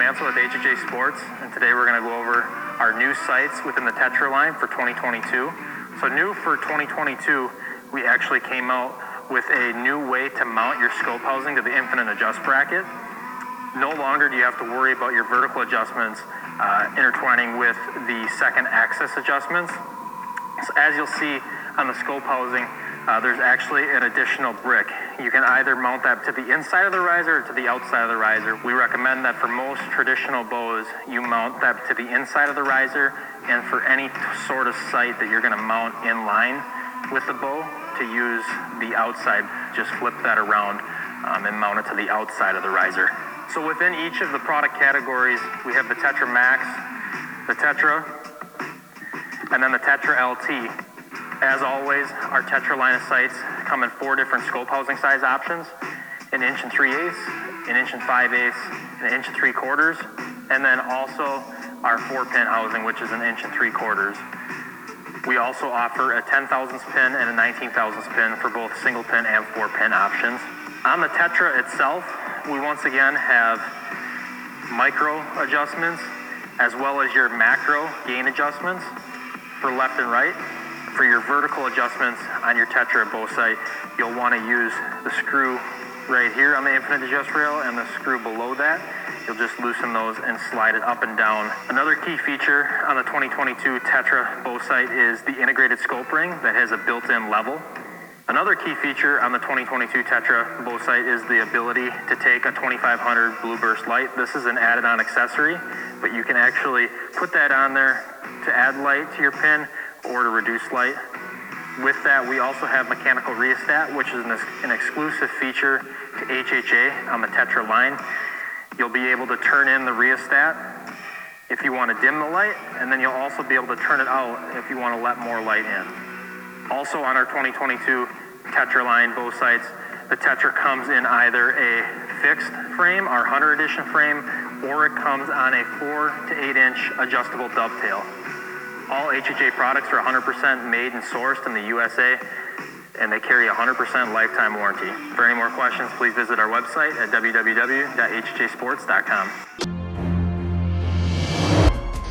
Mansell with HHA Sports, and today we're going to go over our new sights within the Tetra line for 2022. So, new for 2022, we actually came out with a new way to mount your scope housing to the infinite adjust bracket. No longer do you have to worry about your vertical adjustments uh, intertwining with the second axis adjustments. So, as you'll see on the scope housing, uh, there's actually an additional brick. You can either mount that to the inside of the riser or to the outside of the riser. We recommend that for most traditional bows, you mount that to the inside of the riser, and for any sort of sight that you're going to mount in line with the bow, to use the outside, just flip that around um, and mount it to the outside of the riser. So within each of the product categories, we have the Tetra Max, the Tetra, and then the Tetra LT. As always, our Tetra line of sights come in four different scope housing size options, an inch and three eighths, an inch and five eighths, an inch and three quarters, and then also our four pin housing, which is an inch and three quarters. We also offer a 10 thousandths pin and a 19 thousandths pin for both single pin and four pin options. On the Tetra itself, we once again have micro adjustments as well as your macro gain adjustments for left and right. For your vertical adjustments on your Tetra bow sight, you'll want to use the screw right here on the infinite adjust rail and the screw below that. You'll just loosen those and slide it up and down. Another key feature on the 2022 Tetra bow sight is the integrated scope ring that has a built-in level. Another key feature on the 2022 Tetra bow sight is the ability to take a 2500 blue burst light. This is an added on accessory, but you can actually put that on there to add light to your pin or to reduce light. With that, we also have mechanical rheostat, which is an, an exclusive feature to HHA on the Tetra line. You'll be able to turn in the rheostat if you want to dim the light, and then you'll also be able to turn it out if you want to let more light in. Also on our 2022 Tetra line bow sights, the Tetra comes in either a fixed frame, our Hunter Edition frame, or it comes on a 4 to 8 inch adjustable dovetail. All HHA products are 100% made and sourced in the USA, and they carry 100% lifetime warranty. For any more questions, please visit our website at www.hhasports.com.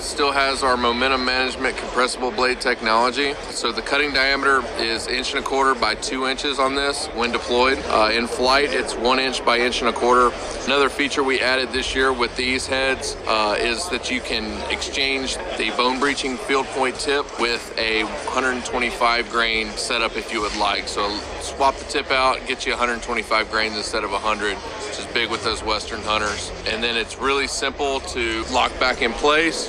Still has our momentum management compressible blade technology. So the cutting diameter is inch and a quarter by two inches on this when deployed. Uh, in flight, it's one inch by inch and a quarter. Another feature we added this year with these heads uh, is that you can exchange the bone breaching field point tip with a 125 grain setup if you would like. So swap the tip out, get you 125 grains instead of 100 which is big with those Western hunters. And then it's really simple to lock back in place,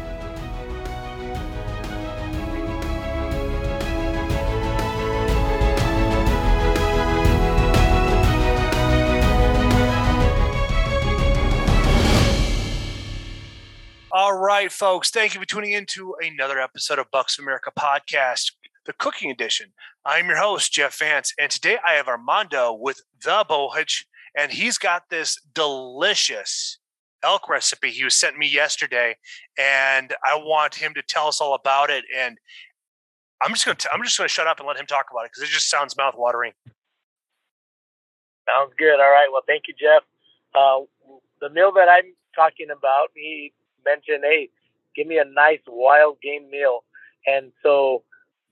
Right, folks. Thank you for tuning in to another episode of Bucks of America Podcast, the cooking edition. I'm your host, Jeff Vance, and today I have Armando with the Bohich, and he's got this delicious elk recipe he was sent me yesterday, and I want him to tell us all about it. And I'm just gonna t- I'm just gonna shut up and let him talk about it because it just sounds mouth watering. Sounds good. All right. Well, thank you, Jeff. Uh, the meal that I'm talking about, he mentioned, hey, give me a nice wild game meal. And so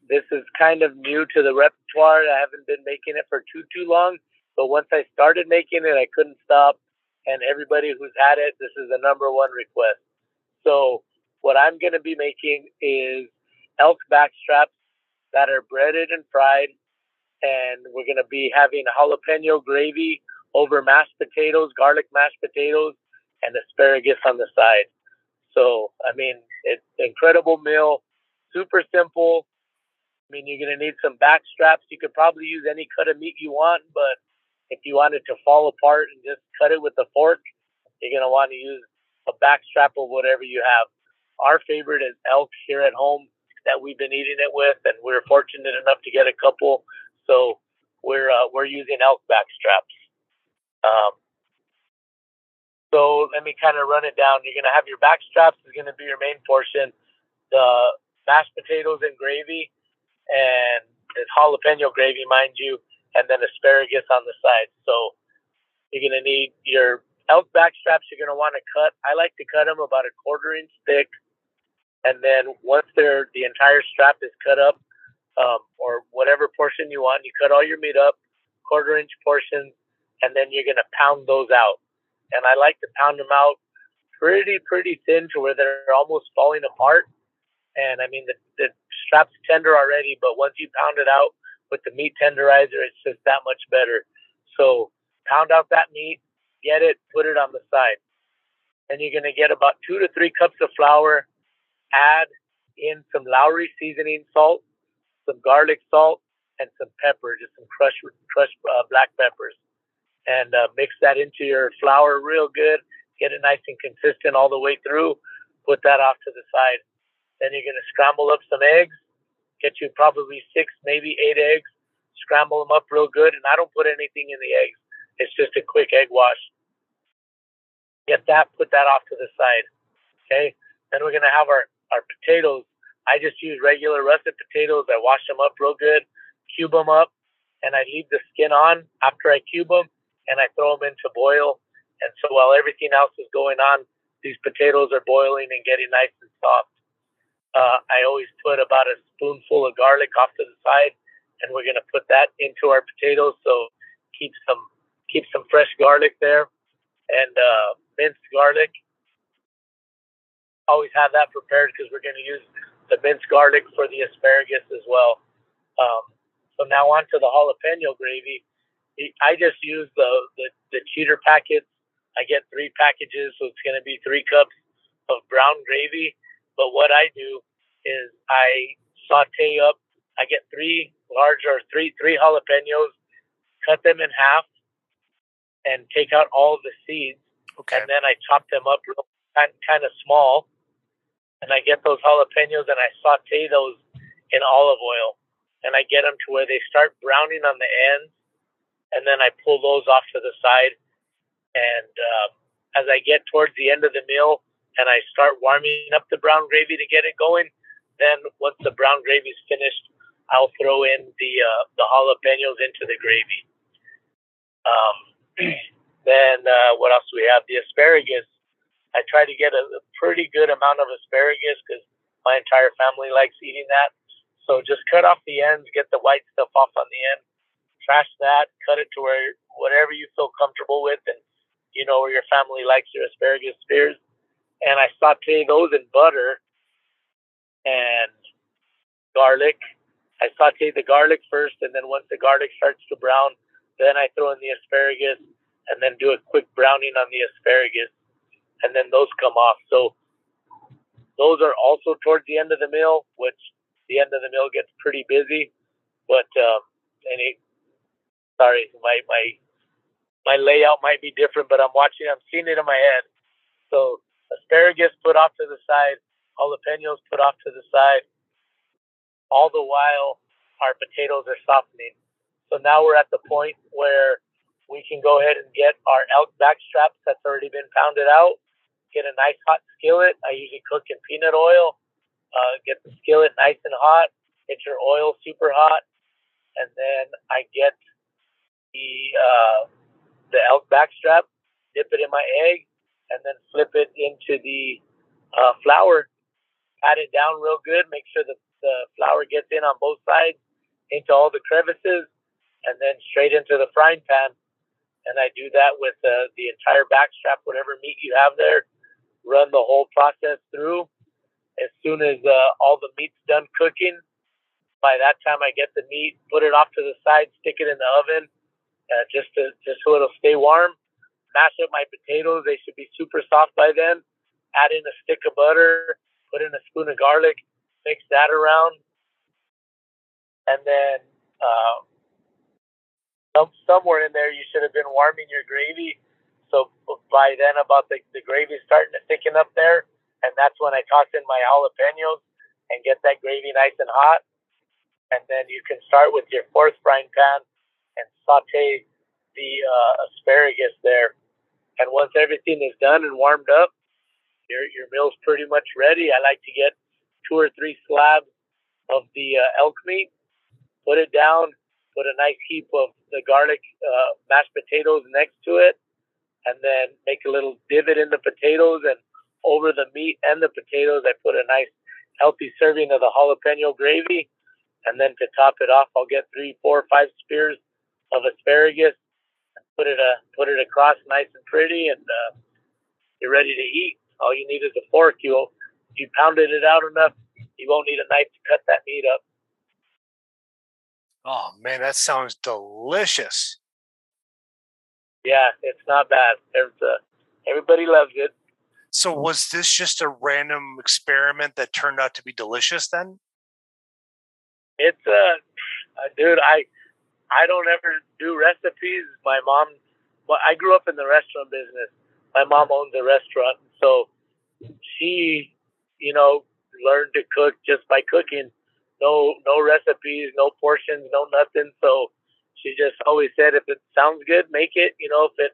this is kind of new to the repertoire. I haven't been making it for too, too long. But once I started making it, I couldn't stop. And everybody who's had it, this is the number one request. So what I'm going to be making is elk back straps that are breaded and fried. And we're going to be having jalapeno gravy over mashed potatoes, garlic mashed potatoes, and asparagus on the side. So, I mean, it's incredible meal, super simple. I mean, you're going to need some back straps. You could probably use any cut of meat you want, but if you want it to fall apart and just cut it with a fork, you're going to want to use a back strap or whatever you have. Our favorite is elk here at home that we've been eating it with, and we're fortunate enough to get a couple. So we're uh, we're using elk back straps. Um, so let me kind of run it down. You're going to have your back straps is going to be your main portion. The mashed potatoes and gravy, and it's jalapeno gravy, mind you, and then asparagus on the side. So you're going to need your elk back straps. You're going to want to cut. I like to cut them about a quarter inch thick, and then once they're the entire strap is cut up, um, or whatever portion you want, you cut all your meat up, quarter inch portions, and then you're going to pound those out. And I like to pound them out pretty, pretty thin to where they're almost falling apart. And I mean, the, the strap's tender already, but once you pound it out with the meat tenderizer, it's just that much better. So pound out that meat, get it, put it on the side. And you're going to get about two to three cups of flour, add in some Lawry seasoning salt, some garlic salt, and some pepper, just some crushed, crushed uh, black peppers and uh, mix that into your flour real good. Get it nice and consistent all the way through. Put that off to the side. Then you're going to scramble up some eggs. Get you probably six, maybe eight eggs. Scramble them up real good. And I don't put anything in the eggs. It's just a quick egg wash. Get that, put that off to the side. Okay. Then we're going to have our, our potatoes. I just use regular russet potatoes. I wash them up real good, cube them up, and I leave the skin on after I cube them and I throw them into boil. And so while everything else is going on, these potatoes are boiling and getting nice and soft. Uh, I always put about a spoonful of garlic off to the side, and we're going to put that into our potatoes. So keep some keep some fresh garlic there, and uh, minced garlic. Always have that prepared because we're going to use the minced garlic for the asparagus as well. Um, so now on to the jalapeno gravy. I just use the, the, the cheater packets. I get three packages, so it's going to be three cups of brown gravy. But what I do is I saute up. I get three large or three three jalapenos, cut them in half, and take out all the seeds. Okay. And then I chop them up real kind, kind of small. And I get those jalapenos and I saute those in olive oil. And I get them to where they start browning on the ends and then I pull those off to the side. And um, as I get towards the end of the meal and I start warming up the brown gravy to get it going, then once the brown gravy is finished, I'll throw in the uh, the jalapenos into the gravy. Um, then uh, what else do we have? The asparagus. I try to get a, a pretty good amount of asparagus because my entire family likes eating that. So just cut off the ends, get the white stuff off on the end, trash that, cut it to where whatever you feel comfortable with, and you know where your family likes your asparagus spears. And I saute those in butter and garlic. I saute the garlic first, and then once the garlic starts to brown, then I throw in the asparagus, and then do a quick browning on the asparagus, and then those come off. So those are also towards the end of the meal, which the end of the meal gets pretty busy. But um, any sorry, my my my layout might be different, but I'm watching, I'm seeing it in my head. So asparagus put off to the side, jalapenos put off to the side. All the while, our potatoes are softening. So now we're at the point where we can go ahead and get our elk back straps that's already been pounded out. Get a nice hot skillet. I usually cook in peanut oil. Uh, get the skillet nice and hot. Get your oil super hot, and then I get the uh, the elk backstrap, dip it in my egg, and then flip it into the uh, flour. Pat it down real good. Make sure that the flour gets in on both sides into all the crevices, and then straight into the frying pan. And I do that with uh, the entire backstrap, whatever meat you have there. Run the whole process through. As soon as uh, all the meat's done cooking, by that time I get the meat, put it off to the side, stick it in the oven, uh, just to just so it'll stay warm. Mash up my potatoes; they should be super soft by then. Add in a stick of butter, put in a spoon of garlic, mix that around, and then uh, some, somewhere in there you should have been warming your gravy. So by then, about the the gravy starting to thicken up there, and that's when I toss in my jalapenos and get that gravy nice and hot and then you can start with your fourth frying pan and saute the uh, asparagus there. And once everything is done and warmed up, your your meal's pretty much ready. I like to get two or three slabs of the uh, elk meat, put it down, put a nice heap of the garlic uh, mashed potatoes next to it, and then make a little divot in the potatoes and over the meat and the potatoes, I put a nice healthy serving of the jalapeno gravy and then to top it off, I'll get three, four, five spears of asparagus and put it uh, put it across nice and pretty, and uh, you're ready to eat. All you need is a fork. You'll you pounded it out enough, you won't need a knife to cut that meat up. Oh man, that sounds delicious. Yeah, it's not bad. There's, uh, everybody loves it. So was this just a random experiment that turned out to be delicious then? it's a uh, dude, I I don't ever do recipes. My mom, well, I grew up in the restaurant business. My mom owns a restaurant, so she, you know, learned to cook just by cooking. No, no recipes, no portions, no nothing. So she just always said, if it sounds good, make it. You know, if it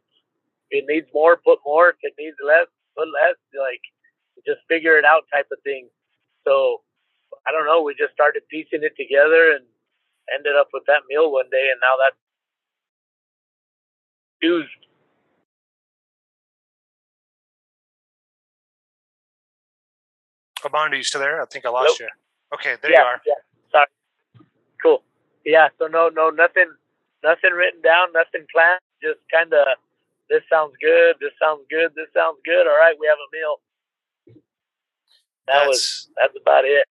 if it needs more, put more. If it needs less, put less. Like just figure it out, type of thing. So I don't know. We just started piecing it together and ended up with that meal one day, and now that's used. Armando, you still there? I think I lost Nope. you. Okay, there yeah, you are. Yeah. Sorry. Cool. Yeah. So no, no, nothing, nothing written down, nothing planned. Just kind of, this sounds good. This sounds good. This sounds good. All right, we have a meal. That was That's that's about it.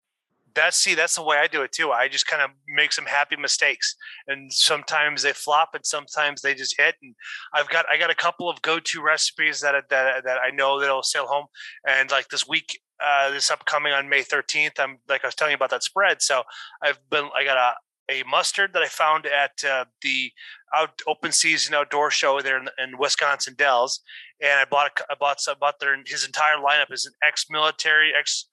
That's see that's the way I do it too. I just kind of make some happy mistakes, and sometimes they flop, and sometimes they just hit. And I've got I got a couple of go to recipes that that that I know that'll sail home. And like this week, uh, this upcoming on May thirteenth, I'm like I was telling you about that spread. So I've been I got a a mustard that I found at uh, the out open season outdoor show there in, in Wisconsin Dells, and I bought a, I bought some, bought their his entire lineup is an ex military ex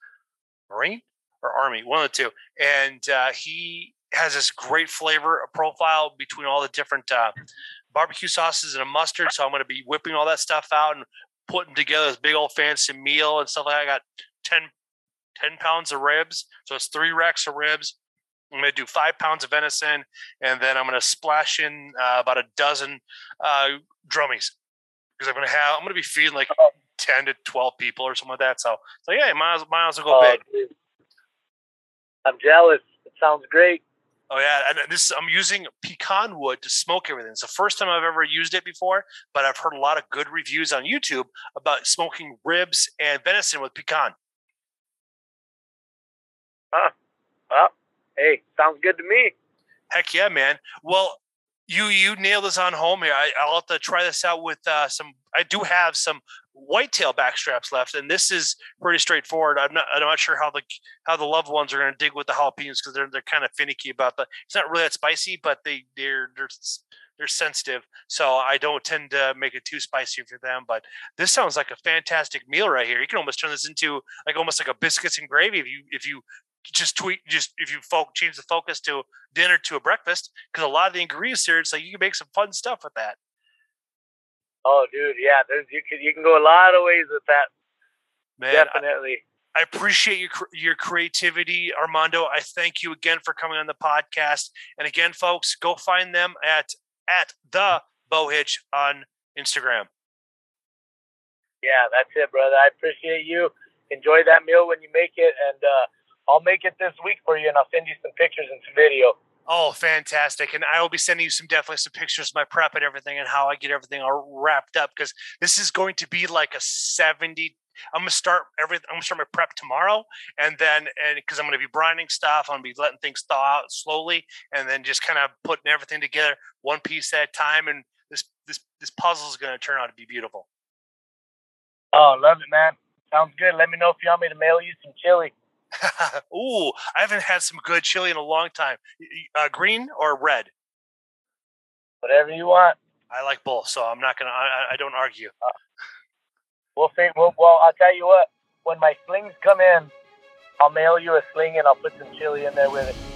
marine or army, one of the two, and uh, he has this great flavor profile between all the different uh, barbecue sauces and a mustard. So I'm going to be whipping all that stuff out and putting together this big old fancy meal and stuff like that. I got 10, 10 pounds of ribs, so it's three racks of ribs. I'm going to do five pounds of venison, and then I'm going to splash in uh, about a dozen uh, drummies because I'm going to have I'm going to be feeding like ten to twelve people or something like that. So, so yeah, might as, will go Oh, big. dude. I'm jealous. It sounds great. Oh yeah, and this I'm using pecan wood to smoke everything. It's the first time I've ever used it before, but I've heard a lot of good reviews on YouTube about smoking ribs and venison with pecan. Well, hey, sounds good to me. Heck yeah, man. Well, you you nailed this on home here. I, I'll have to try this out with uh, some. I do have some whitetail back straps left, and this is pretty straightforward. I'm not I'm not sure how the how the loved ones are going to dig with the jalapenos because they're they're kind of finicky about the. It's not really that spicy, but they they're they're they're sensitive, so I don't tend to make it too spicy for them. But this sounds like a fantastic meal right here. You can almost turn this into like almost like a biscuits and gravy if you if you just tweet just if you folk change the focus to dinner to a breakfast because a lot of the ingredients here it's like you can make some fun stuff with that Oh, dude, yeah. There's you can you can go a lot of ways with that. man Definitely. I appreciate your your creativity armando i thank you again for coming on the podcast and again folks go find them at at the bow hitch on instagram Yeah, that's it, brother. I appreciate you. Enjoy that meal when you make it, and uh, I'll make it this week for you, and I'll send you some pictures and some video. Oh, fantastic! And I will be sending you some definitely some pictures of my prep and everything, and how I get everything all wrapped up because this is going to be like a seventy. I'm gonna start everything. I'm gonna start my prep tomorrow, and then and because I'm gonna be brining stuff, I'm gonna be letting things thaw out slowly, and then just kind of putting everything together one piece at a time. And this this this puzzle is gonna turn out to be beautiful. Oh, love it, man. Sounds good. Let me know if you want me to mail you some chili. Ooh, I haven't had some good chili in a long time. Uh, green or red? Whatever you want. I like both, so I'm not gonna. I, I don't argue. Uh, we'll see. We'll, well, I'll tell you what. When my slings come in, I'll mail you a sling and I'll put some chili in there with it.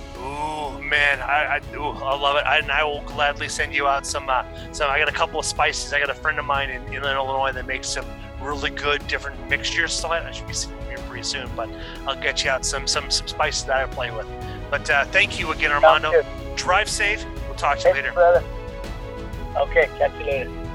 Man, I, I, ooh, I love it. I, and I will gladly send you out some. Uh, some. I got a couple of spices. I got a friend of mine in, in Illinois that makes some really good different mixtures. So I should be seeing you pretty soon, but I'll get you out some some some spices that I play with. But uh, thank you again, Armando. Drive safe. We'll talk to you Thanks, later. brother. Okay, catch you later.